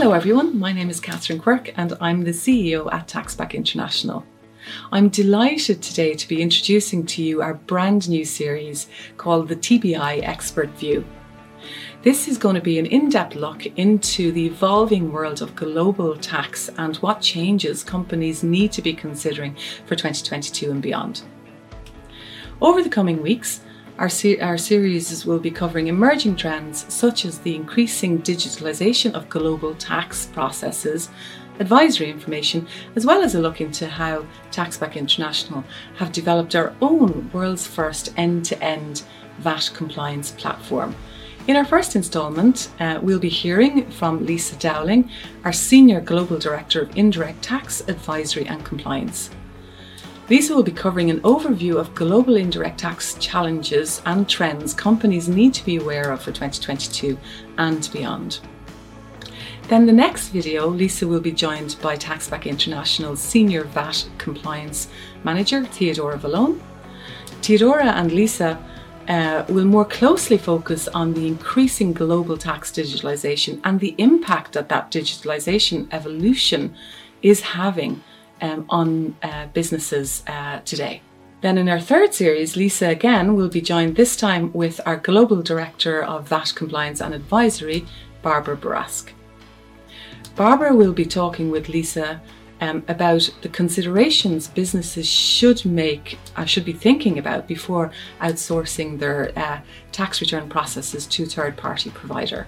Hello, everyone. My name is Catherine Quirk, and I'm the CEO at Taxback International. I'm delighted today to be introducing to you our brand new series called the TBI Expert View. This is going to be an in depth look into the evolving world of global tax and what changes companies need to be considering for 2022 and beyond. Over the coming weeks, our, se- our series will be covering emerging trends such as the increasing digitalisation of global tax processes, advisory information, as well as a look into how Taxback International have developed our own world's first end to end VAT compliance platform. In our first instalment, uh, we'll be hearing from Lisa Dowling, our Senior Global Director of Indirect Tax Advisory and Compliance. Lisa will be covering an overview of global indirect tax challenges and trends companies need to be aware of for 2022 and beyond. Then the next video, Lisa will be joined by Taxback International's Senior VAT Compliance Manager, Theodora Vallone. Theodora and Lisa uh, will more closely focus on the increasing global tax digitalisation and the impact that that digitalisation evolution is having um, on uh, businesses uh, today. Then, in our third series, Lisa again will be joined this time with our Global Director of VAT Compliance and Advisory, Barbara Barask. Barbara will be talking with Lisa um, about the considerations businesses should make, uh, should be thinking about before outsourcing their uh, tax return processes to third party provider.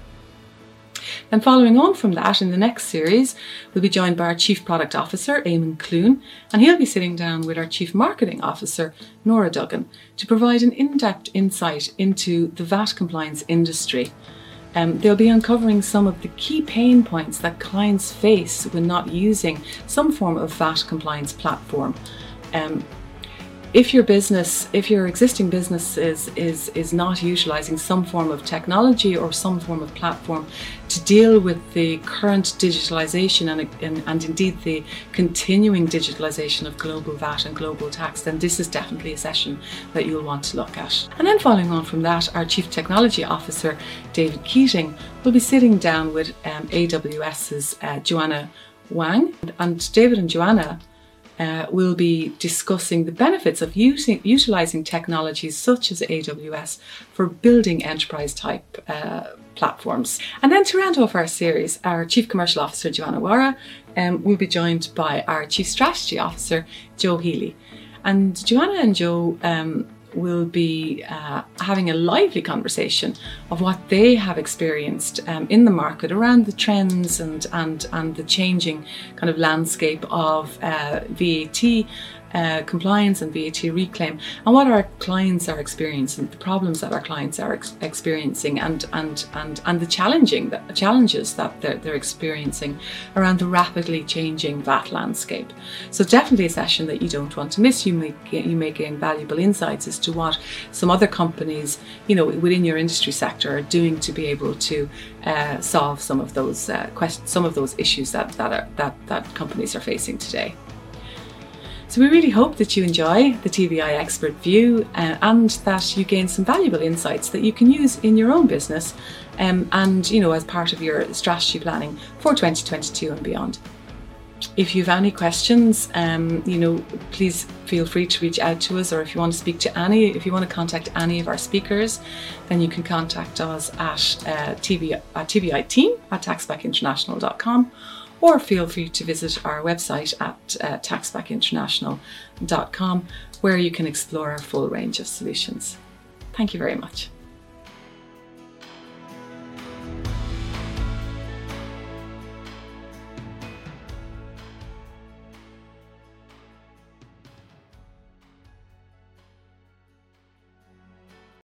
And following on from that, in the next series, we'll be joined by our Chief Product Officer, Eamon Clune, and he'll be sitting down with our Chief Marketing Officer, Nora Duggan, to provide an in depth insight into the VAT compliance industry. Um, they'll be uncovering some of the key pain points that clients face when not using some form of VAT compliance platform. Um, if your business, if your existing business is, is, is not utilizing some form of technology or some form of platform to deal with the current digitalization and, and, and indeed the continuing digitalization of global VAT and global tax, then this is definitely a session that you'll want to look at. And then following on from that, our Chief Technology Officer, David Keating, will be sitting down with um, AWS's uh, Joanna Wang. And David and Joanna uh, we'll be discussing the benefits of using, utilizing technologies such as AWS for building enterprise type uh, platforms. And then to round off our series, our Chief Commercial Officer, Joanna Wara, um, will be joined by our Chief Strategy Officer, Joe Healy. And Joanna and Joe um, will be uh, having a lively conversation of what they have experienced um, in the market around the trends and, and, and the changing kind of landscape of uh, VAT uh, compliance and VAT reclaim, and what our clients are experiencing, the problems that our clients are ex- experiencing, and and and and the challenging challenges that they're, they're experiencing around the rapidly changing VAT landscape. So definitely a session that you don't want to miss. You may you may gain valuable insights as to what some other companies, you know, within your industry sector are doing to be able to uh, solve some of those uh, some of those issues that that are, that that companies are facing today. So we really hope that you enjoy the TBI Expert View uh, and that you gain some valuable insights that you can use in your own business um, and you know as part of your strategy planning for 2022 and beyond. If you have any questions, um, you know, please feel free to reach out to us, or if you want to speak to any, if you want to contact any of our speakers, then you can contact us at uh, at TBI team at taxbackinternational.com or feel free to visit our website at uh, taxbackinternational.com where you can explore our full range of solutions. Thank you very much.